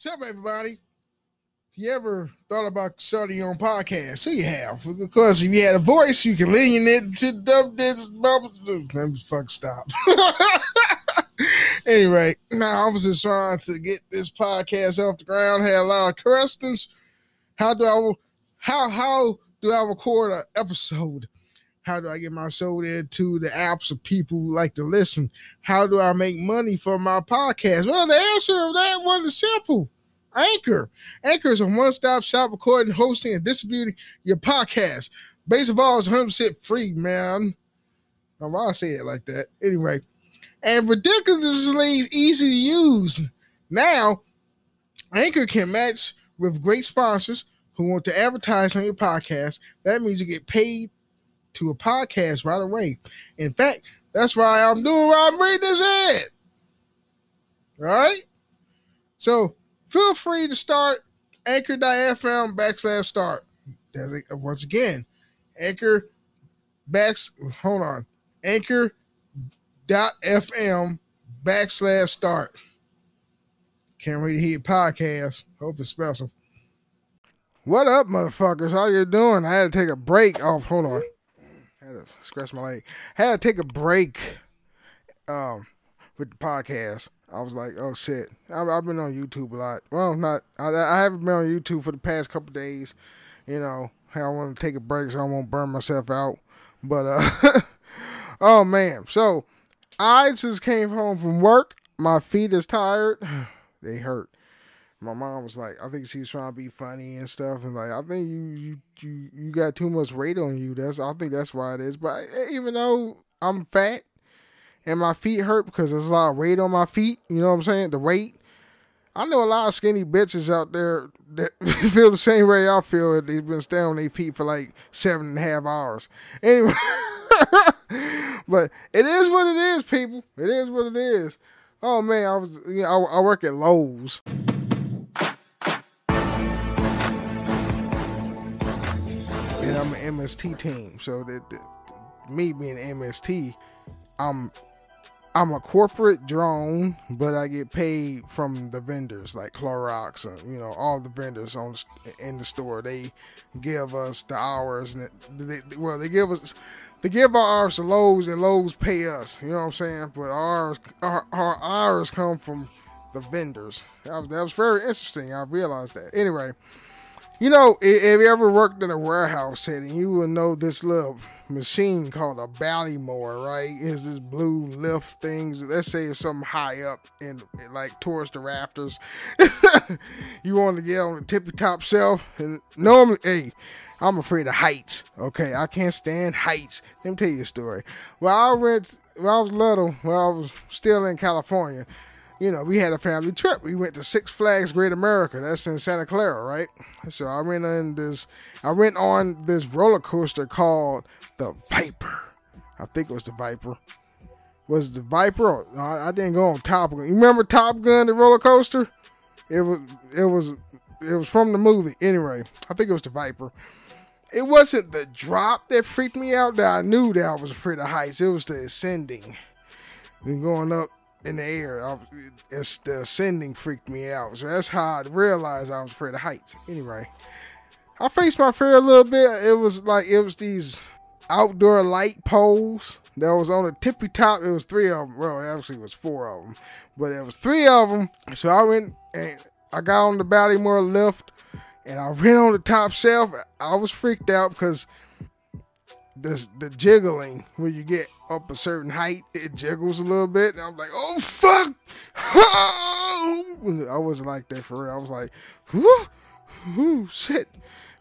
What's up, everybody? If you ever thought about starting your own podcast, so you have. Because if you had a voice, you can lean it to dub this fuck stop. anyway, now I was just trying to get this podcast off the ground. Had a lot of questions. How do I how how do I record an episode? How do I get my show there to the apps of people who like to listen? How do I make money for my podcast? Well, the answer of that one is simple. Anchor. Anchor is a one-stop shop recording, hosting, and distributing your podcast. Base of all is 100% free, man. Now, why I say it like that? Anyway, and ridiculously easy to use. Now, Anchor can match with great sponsors who want to advertise on your podcast. That means you get paid to a podcast right away. In fact, that's why I'm doing why I'm reading this ad. All right? So feel free to start anchor.fm backslash start. Once again, anchor backs hold on. Anchor.fm backslash start. Can't wait to hear podcast. Hope it's special. What up, motherfuckers? How you doing? I had to take a break off. Hold on had to scratch my leg. Had to take a break um, with the podcast. I was like, oh shit. I've, been on YouTube a lot. Well, not. I, I, haven't been on YouTube for the past couple days. You know, I want to take a break so I won't burn myself out. But uh, oh man. So I just came home from work. My feet is tired. they hurt my mom was like, I think she's trying to be funny and stuff, and like, I think you you you, you got too much weight on you. That's I think that's why it is. But eh, even though I'm fat and my feet hurt because there's a lot of weight on my feet, you know what I'm saying? The weight. I know a lot of skinny bitches out there that feel the same way I feel. They've been standing on their feet for like seven and a half hours. Anyway, but it is what it is, people. It is what it is. Oh man, I was you know, I, I work at Lowe's. I'm an MST team. So that, that me being MST, I'm I'm a corporate drone, but I get paid from the vendors like Clorox and you know all the vendors on in the store. They give us the hours and they, well they give us they give our hours to Lowe's and Lowe's pay us. You know what I'm saying? But ours our, our hours come from the vendors. That was, that was very interesting. I realized that. Anyway, you know, if you ever worked in a warehouse setting, you will know this little machine called a Ballymore, right? Is this blue lift things? Let's say it's something high up in like towards the rafters. you want to get on the tippy top shelf, and normally, hey, I'm afraid of heights. Okay, I can't stand heights. Let me tell you a story. Well, I went when I was little, when I was still in California you know, we had a family trip. We went to Six Flags Great America. That's in Santa Clara, right? So I went on this I went on this roller coaster called the Viper. I think it was the Viper. Was the Viper? No, I didn't go on Top Gun. You remember Top Gun, the roller coaster? It was it was it was from the movie. Anyway, I think it was the Viper. It wasn't the drop that freaked me out that I knew that I was afraid of heights. It was the ascending. And going up in the air. It's the ascending freaked me out. So that's how I realized I was afraid of heights. Anyway, I faced my fear a little bit. It was like it was these outdoor light poles that was on the tippy top. It was three of them. Well, actually, it was four of them, but it was three of them. So I went and I got on the Ballymore lift and I went on the top shelf. I was freaked out because the the jiggling when you get up a certain height, it jiggles a little bit, and I'm like, oh fuck! I wasn't like that for real. I was like, whoo, whoo, shit.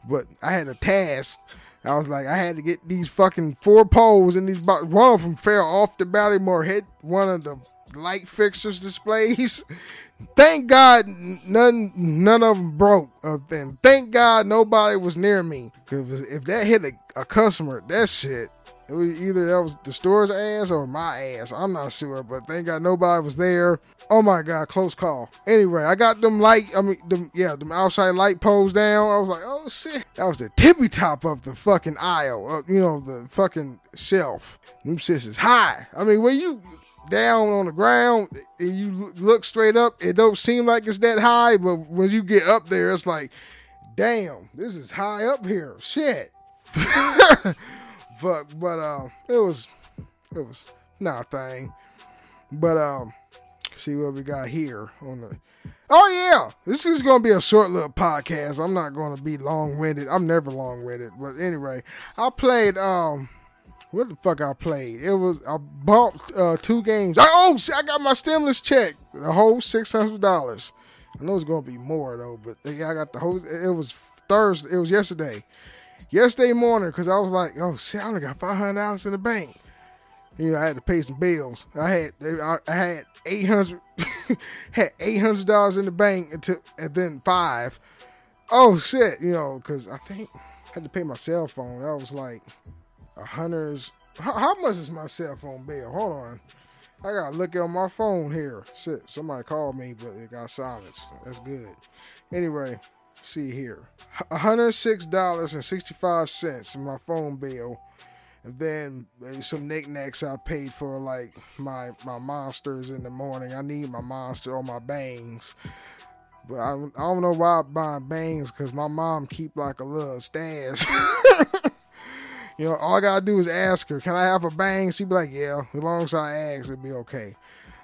But I had a task. I was like, I had to get these fucking four poles and these. Boxes. One of them fell off the Ballymore, hit one of the light fixtures displays. Thank God none none of them broke. And thank God nobody was near me. Cause if that hit a, a customer, that shit it was either that was the store's ass or my ass. I'm not sure, but thank God nobody was there. Oh my God, close call. Anyway, I got them light, I mean, them, yeah, them outside light poles down. I was like, oh shit. That was the tippy top of the fucking aisle, uh, you know, the fucking shelf. Them is high. I mean, when you, down on the ground and you look straight up, it don't seem like it's that high, but when you get up there, it's like, damn, this is high up here. Shit. but but um, it was it was not a thing. But um, see what we got here on the. Oh yeah, this is gonna be a short little podcast. I'm not gonna be long winded. I'm never long winded. But anyway, I played um what the fuck I played? It was I bought uh, two games. Oh, see, I got my stimulus check, the whole six hundred dollars. I know it's gonna be more though, but yeah, I got the whole. It was Thursday. It was yesterday. Yesterday morning, because I was like, oh shit, I only got five hundred dollars in the bank. You know, I had to pay some bills. I had I, had eight hundred had eight hundred dollars in the bank until and then five. Oh shit, you know, because I think I had to pay my cell phone. That was like a hundred's. How, how, much is my cell phone bill? Hold on. I gotta look at my phone here. Shit, somebody called me, but it got silenced. That's good. Anyway, see here. $106.65 in my phone bill. And then uh, some knickknacks I paid for, like my my monsters in the morning. I need my monster or my bangs. But I, I don't know why I'm buying bangs because my mom keep like a little stash. You know, all I gotta do is ask her, "Can I have a bang?" She'd be like, "Yeah." As long as I ask, it'd be okay.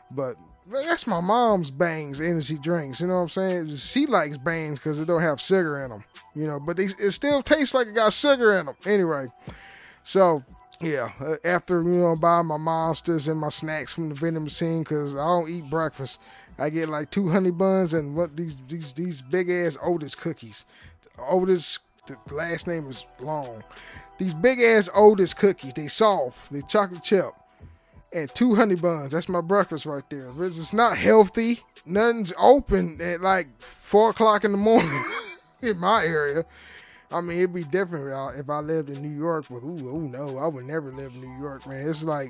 But that's my mom's bangs energy drinks. You know what I'm saying? She likes bangs because it don't have sugar in them. You know, but they, it still tastes like it got sugar in them. Anyway, so yeah, uh, after you know buying my monsters and my snacks from the vending machine because I don't eat breakfast. I get like two honey buns and what these these these big ass Otis cookies. Otis, the last name is long. These big ass Otis cookies, they soft, they chocolate chip, and two honey buns. That's my breakfast right there. It's not healthy. Nothing's open at like four o'clock in the morning in my area. I mean, it'd be different if I lived in New York, but ooh, ooh, no, I would never live in New York, man. It's like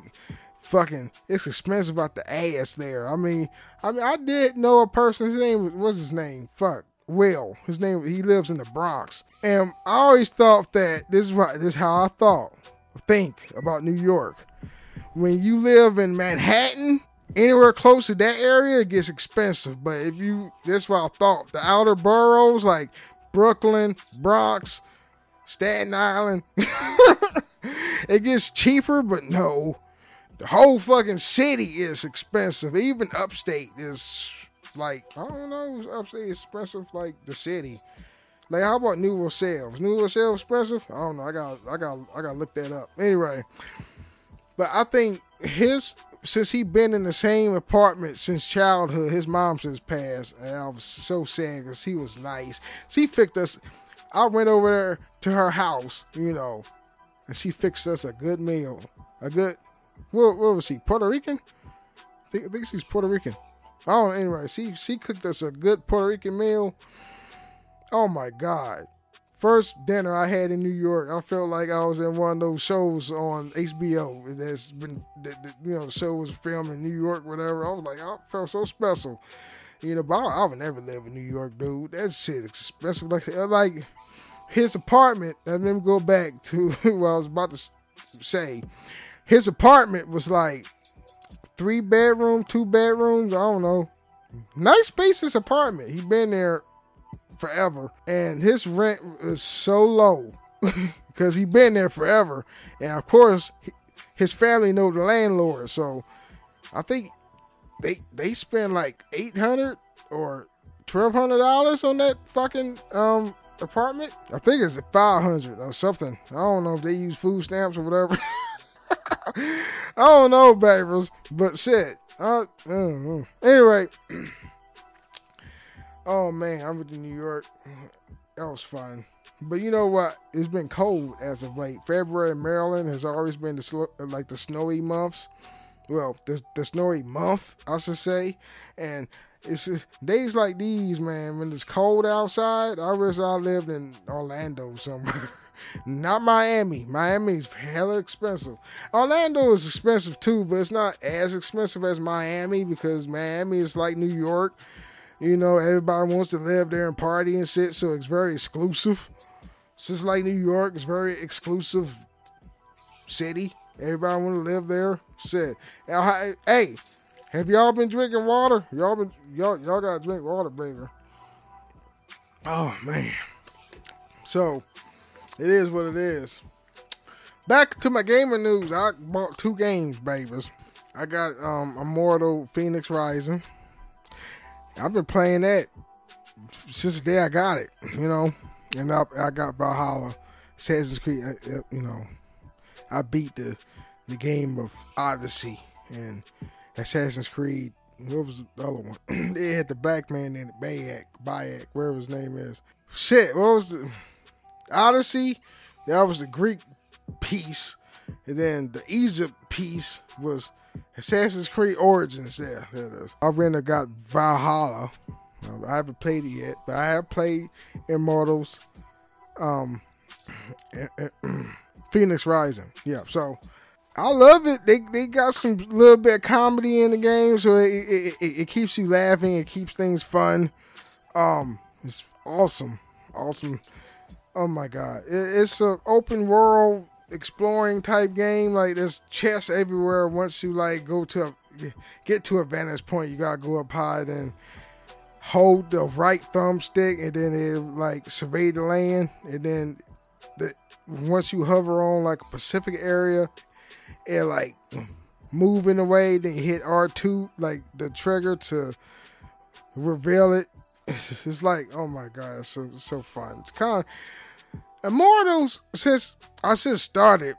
fucking, it's expensive about the ass there. I mean, I mean, I did know a person. His name was his name? Fuck, Will. His name. He lives in the Bronx. And I always thought that this is what this is how I thought, think about New York. When you live in Manhattan, anywhere close to that area, it gets expensive. But if you, that's what I thought. The outer boroughs like Brooklyn, Bronx, Staten Island, it gets cheaper. But no, the whole fucking city is expensive. Even upstate is like I don't know, upstate is expensive like the city. Like, how about New Rochelle? New Rochelle expensive? I don't know. I got, I got, I got to look that up. Anyway, but I think his since he been in the same apartment since childhood, his mom since passed, and I was so sad because he was nice. She fixed us. I went over there to her house, you know, and she fixed us a good meal, a good. What, what was he? Puerto Rican? I think, I think she's Puerto Rican. Oh, anyway, she she cooked us a good Puerto Rican meal Oh my God. First dinner I had in New York, I felt like I was in one of those shows on HBO that's been, that, that, you know, the show was filmed in New York, whatever. I was like, I felt so special. You know, but I, I would never live in New York, dude. That shit expensive. Like, uh, like his apartment, let me go back to what I was about to say. His apartment was like three bedroom, two bedrooms. I don't know. Nice spacious apartment. He been there forever, and his rent is so low because he been there forever, and of course his family know the landlord, so I think they they spend like eight hundred or twelve hundred dollars on that fucking um apartment. I think it's five hundred or something. I don't know if they use food stamps or whatever. I don't know, babies, but shit. Uh, uh, uh. Anyway. Oh man, I went to New York. That was fun. But you know what? It's been cold as of late. February in Maryland has always been the sl- like the snowy months. Well, the, the snowy month, I should say. And it's just, days like these, man, when it's cold outside. I wish I lived in Orlando somewhere. not Miami. Miami is hella expensive. Orlando is expensive too, but it's not as expensive as Miami because Miami is like New York you know, everybody wants to live there and party and shit, so it's very exclusive. It's just like New York, it's very exclusive city. Everybody want to live there. Shit. Hey, have y'all been drinking water? Y'all been y'all y'all gotta drink water, baby. Oh man. So it is what it is. Back to my gaming news. I bought two games, babies. I got um Immortal Fenyx Rising. I've been playing that since the day I got it, you know. And I, I got Valhalla, Assassin's Creed. Uh, you know, I beat the the game of Odyssey and Assassin's Creed. What was the other one? they had the black man in it, Bayek, Bayek, wherever his name is. Shit, what was the Odyssey? That was the Greek piece, and then the Egypt piece was Assassin's Creed Origins. There, there it is. I really got Valhalla. I haven't played it yet, but I have played Immortals, um, Fenyx Rising. Yeah, so I love it. They they got some little bit of comedy in the game, so it, it, it, it keeps you laughing. It keeps things fun. Um, it's awesome, awesome. Oh my god, it, it's an open world exploring type game. Like there's chests everywhere. Once you like go to a, get to a vantage point, you gotta go up high and hold the right thumbstick, and then it like survey the land, and then the once you hover on like a Pacific area, and like moving away, then you hit R2, like the trigger to reveal it. It's like, oh my god, it's so so fun. It's kind of Immortals since I just started.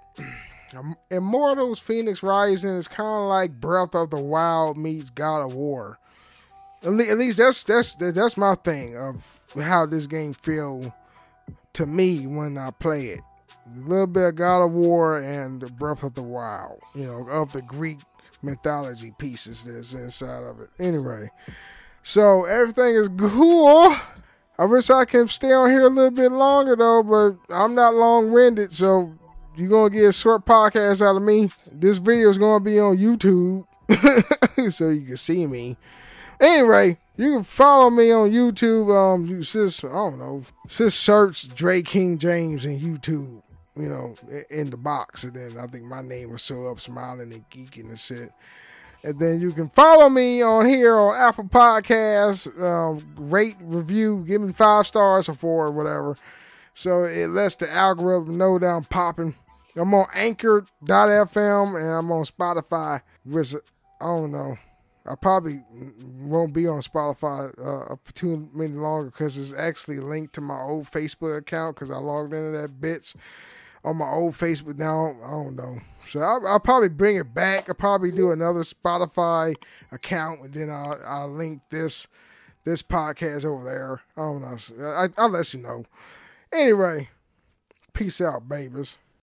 Immortals Fenyx Rising is kind of like Breath of the Wild meets God of War. At least that's that's that's my thing of how this game feel to me when I play it a little bit of God of War and Breath of the Wild, you know, of the Greek mythology pieces that's inside of it. Anyway, so everything is cool. I wish I could stay on here a little bit longer though, but I'm not long winded, so you're gonna get a short podcast out of me. This video is gonna be on YouTube, so you can see me. Anyway, you can follow me on YouTube. Um, you just I don't know, just search Dray King Jaymes in YouTube you know, in the box. And then I think my name will show up smiling and geeking and shit. And then you can follow me on here on Apple Podcasts, um, rate, review, give me five stars or four or whatever. So it lets the algorithm know that I'm popping. I'm on Anchor.fm and I'm on Spotify, which I don't know. I probably won't be on Spotify uh, for too many longer because it's actually linked to my old Facebook account because I logged into that bitch on my old Facebook now. I don't know. So I'll, I'll, probably bring it back. I'll probably do another Spotify account, and then I'll, I'll link this this podcast over there. I don't know. I, I'll let you know. Anyway, peace out, babies.